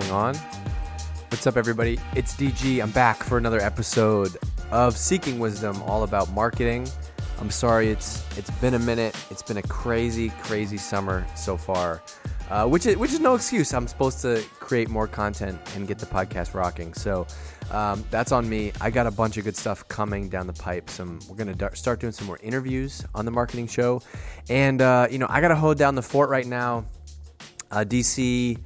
pressing on. What's up, everybody? It's DG. I'm back for another episode of Seeking Wisdom, all about marketing. I'm sorry, it's it's been a minute. It's been a crazy, crazy summer so far, uh, which is which is no excuse. I'm supposed to create more content and get the podcast rocking. So um, that's on me. I got a bunch of good stuff coming down the pipe. Some we're gonna dar- start doing some more interviews on the marketing show, and uh, you know I gotta hold down the fort right now. Uh, DC,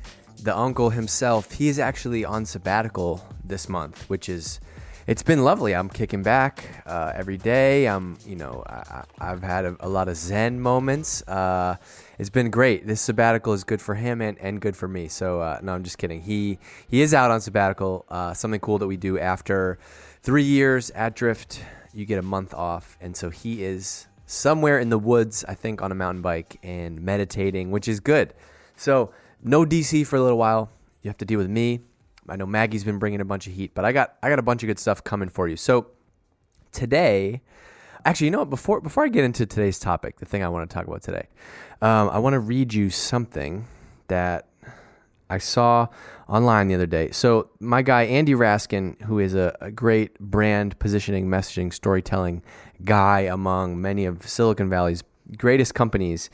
the uncle himself, he is actually on sabbatical this month, which is it's been lovely. I'm kicking back uh, every day. I'm, you know, I, have had a, a, lot of Zen moments. Uh, it's been great. This sabbatical is good for him and, and good for me. So uh, no, I'm just kidding. He he is out on sabbatical. Uh, something cool that we do after three years at Drift, you get a month off, and so he is somewhere in the woods, I think, on a mountain bike and meditating, which is good. So no DC for a little while. You have to deal with me. I know Maggie's been bringing a bunch of heat, but I got I got a bunch of good stuff coming for you. So today, actually, you know what? Before before I get into today's topic, the thing I want to talk about today, um, I want to read you something that I saw online the other day. So my guy Andy Raskin, who is a, a great brand positioning, messaging, storytelling guy among many of Silicon Valley's greatest companies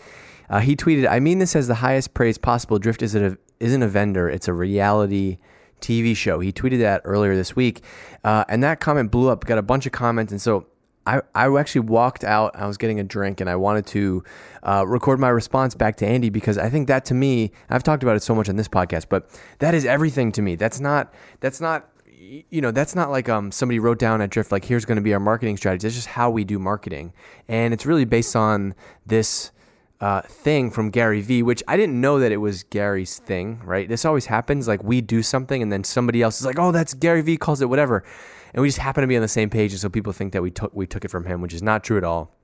uh, he tweeted, "I mean this as the highest praise possible. Drift isn't a, isn't a vendor; it's a reality." TV show. He tweeted that earlier this week, uh, and that comment blew up. Got a bunch of comments, and so I, I actually walked out. I was getting a drink, and I wanted to uh, record my response back to Andy because I think that to me, I've talked about it so much on this podcast, but that is everything to me. That's not that's not you know that's not like um somebody wrote down at Drift like here's going to be our marketing strategy. It's just how we do marketing, and it's really based on this uh, thing from Gary Vee, which I didn't know that it was Gary's thing, right? This always happens. Like we do something and then somebody else is like, oh, that's Gary Vee calls it whatever. And we just happen to be on the same page. And so people think that we took, we took it from him, which is not true at all.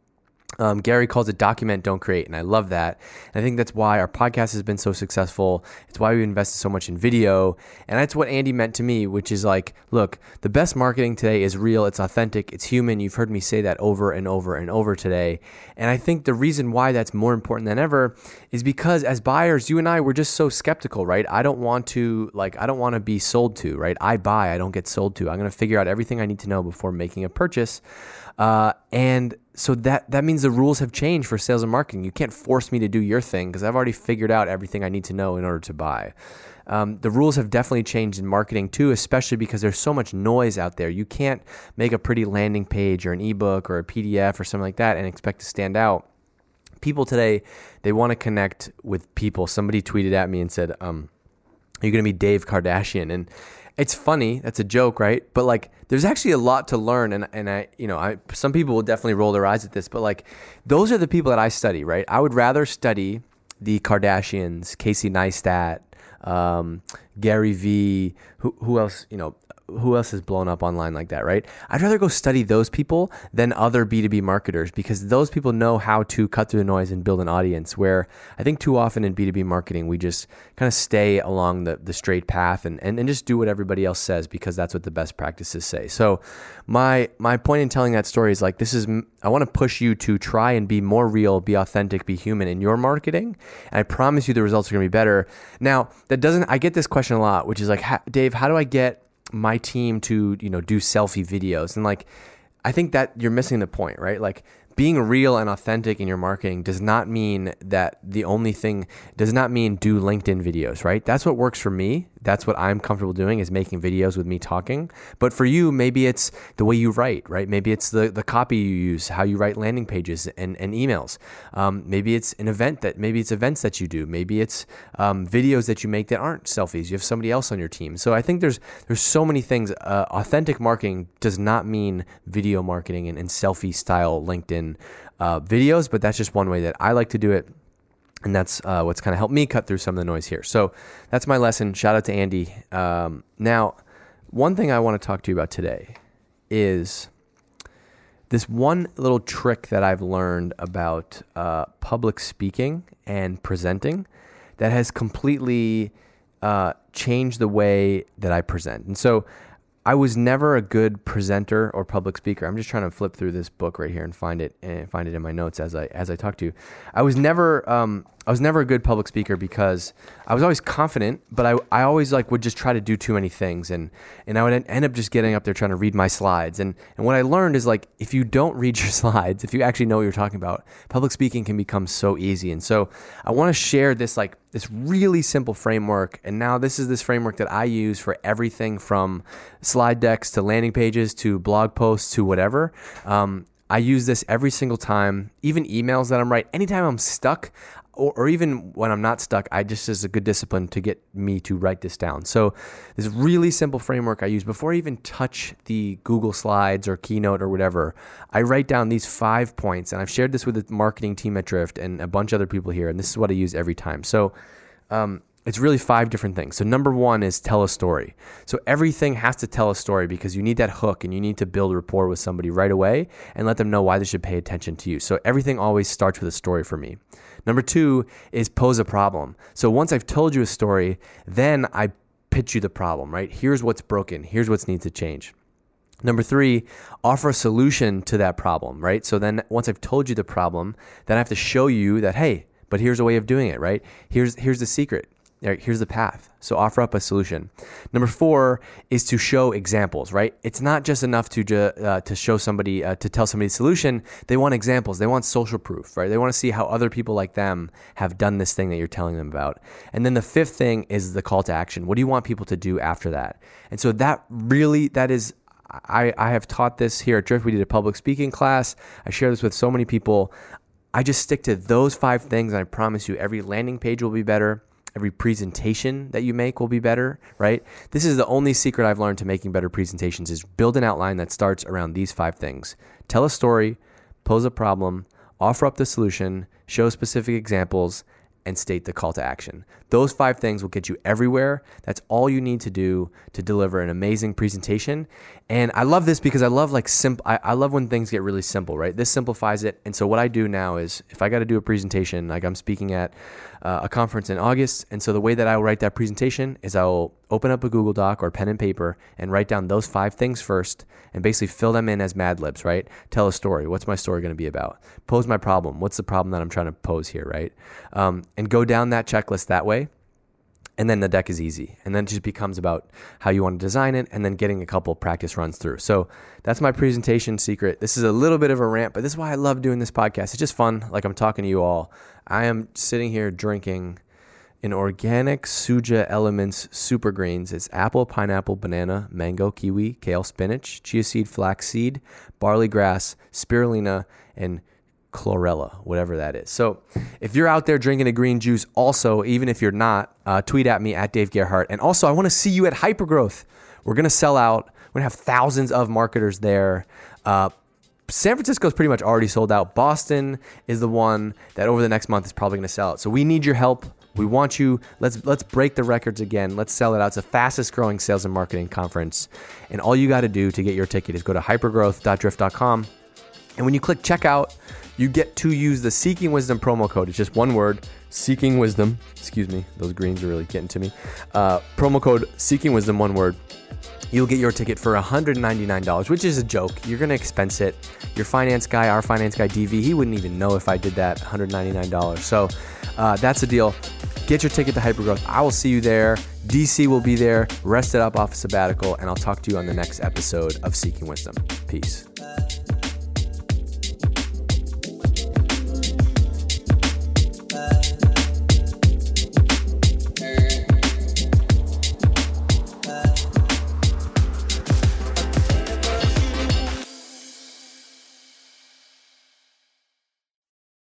Um, Gary calls it document, don't create. And I love that. And I think that's why our podcast has been so successful. It's why we invested so much in video. And that's what Andy meant to me, which is like, look, the best marketing today is real, it's authentic, it's human. You've heard me say that over and over and over today. And I think the reason why that's more important than ever is because as buyers, you and I, we're just so skeptical, right? I don't want to, like, I don't want to be sold to, right? I buy, I don't get sold to. I'm going to figure out everything I need to know before making a purchase. Uh, and so that that means the rules have changed for sales and marketing. You can't force me to do your thing because I've already figured out everything I need to know in order to buy. Um, the rules have definitely changed in marketing too, especially because there's so much noise out there. You can't make a pretty landing page or an ebook or a PDF or something like that and expect to stand out. People today, they want to connect with people. Somebody tweeted at me and said, um, "Are you going to be Dave Kardashian?" And it's funny. That's a joke, right? But like, there's actually a lot to learn, and and I, you know, I some people will definitely roll their eyes at this, but like, those are the people that I study, right? I would rather study the Kardashians, Casey Neistat, um, Gary Vee, who who else, you know, who else is blown up online like that, right? I'd rather go study those people than other B2B marketers because those people know how to cut through the noise and build an audience. Where I think too often in B2B marketing, we just kind of stay along the, the straight path and, and, and just do what everybody else says because that's what the best practices say. So, my, my point in telling that story is like, this is, I want to push you to try and be more real, be authentic, be human in your marketing. And I promise you the results are going to be better. Now, that doesn't, I get this question a lot, which is like, Dave, how do I get my team to you know do selfie videos and like I think that you're missing the point, right? Like being real and authentic in your marketing does not mean that the only thing does not mean do LinkedIn videos, right? That's what works for me. That's what I'm comfortable doing is making videos with me talking. But for you, maybe it's the way you write, right? Maybe it's the, the copy you use, how you write landing pages and, and emails. Um, maybe it's an event that, maybe it's events that you do. Maybe it's um, videos that you make that aren't selfies. You have somebody else on your team. So I think there's, there's so many things. Uh, authentic marketing does not mean video marketing and, and selfie style LinkedIn uh, videos, but that's just one way that I like to do it. And that's uh, what's kind of helped me cut through some of the noise here. So that's my lesson. Shout out to Andy. Um, now, one thing I want to talk to you about today is this one little trick that I've learned about uh, public speaking and presenting that has completely uh, changed the way that I present. And so I was never a good presenter or public speaker. I'm just trying to flip through this book right here and find it and find it in my notes as I as I talk to you. I was never um, I was never a good public speaker because I was always confident, but I, I always like would just try to do too many things and and I would end up just getting up there trying to read my slides. And and what I learned is like if you don't read your slides, if you actually know what you're talking about, public speaking can become so easy. And so I want to share this like this really simple framework. And now this is this framework that I use for everything from slide decks to landing pages to blog posts to whatever. Um, I use this every single time, even emails that I'm writing. Anytime I'm stuck, or, or even when I'm not stuck, I just is a good discipline to get me to write this down. So this really simple framework I use before I even touch the Google Slides or Keynote or whatever. I write down these five points, and I've shared this with the marketing team at Drift and a bunch of other people here, and this is what I use every time. So um, it's really five different things. So number one is tell a story. So everything has to tell a story because you need that hook and you need to build rapport with somebody right away and let them know why they should pay attention to you. So everything always starts with a story for me. Number two is pose a problem. So once I've told you a story, then I pitch you the problem, right? Here's what's broken. Here's what's needs to change. Number three, offer a solution to that problem, right? So then once I've told you the problem, then I have to show you that, hey, but here's a way of doing it, right? Here's here's the secret here's the path. So offer up a solution. Number four is to show examples, right? It's not just enough to ju- uh, to show somebody uh, to tell somebody solution. They want examples. They want social proof, right? They want to see how other people like them have done this thing that you're telling them about. And then the fifth thing is the call to action. What do you want people to do after that? And so that really that is I, I have taught this here at Drift. We did a public speaking class. I share this with so many people. I just stick to those five things, and I promise you, every landing page will be better every presentation that you make will be better, right? This is the only secret I've learned to making better presentations is build an outline that starts around these five things. Tell a story, pose a problem, offer up the solution, show specific examples, and state the call to action. Those five things will get you everywhere. That's all you need to do to deliver an amazing presentation. And I love this because I love like simple. I, I love when things get really simple, right? This simplifies it. And so what I do now is if I got to do a presentation, like I'm speaking at uh, a conference in August, and so the way that I will write that presentation is I will open up a Google Doc or pen and paper and write down those five things first, and basically fill them in as Mad Libs, right? Tell a story. What's my story going to be about? Pose my problem. What's the problem that I'm trying to pose here, right? Um, and go down that checklist that way and then the deck is easy and then it just becomes about how you want to design it and then getting a couple practice runs through so that's my presentation secret this is a little bit of a rant but this is why i love doing this podcast it's just fun like i'm talking to you all i am sitting here drinking an organic suja elements super greens it's apple pineapple banana mango kiwi kale spinach chia seed flax seed barley grass spirulina and chlorella, whatever that is. So if you're out there drinking a green juice, also, even if you're not, uh, tweet at me at Dave Gerhardt. And also, I want to see you at Hypergrowth. We're going to sell out. We're going to have thousands of marketers there. Uh, San Francisco is pretty much already sold out. Boston is the one that over the next month is probably going to sell out. So we need your help. We want you. Let's let's break the records again. Let's sell it out. It's the fastest growing sales and marketing conference. And all you got to do to get your ticket is go to hypergrowth.drift.com. And when you click checkout, you get to use the Seeking Wisdom promo code. It's just one word, Seeking Wisdom. Excuse me, those greens are really getting to me. Uh, promo code Seeking Wisdom, one word. You'll get your ticket for $199, which is a joke. You're going to expense it. Your finance guy, our finance guy, DV, he wouldn't even know if I did that $199. So uh, that's the deal. Get your ticket to Hypergrowth. I will see you there. DC will be there, rested up off sabbatical, and I'll talk to you on the next episode of Seeking Wisdom. Peace.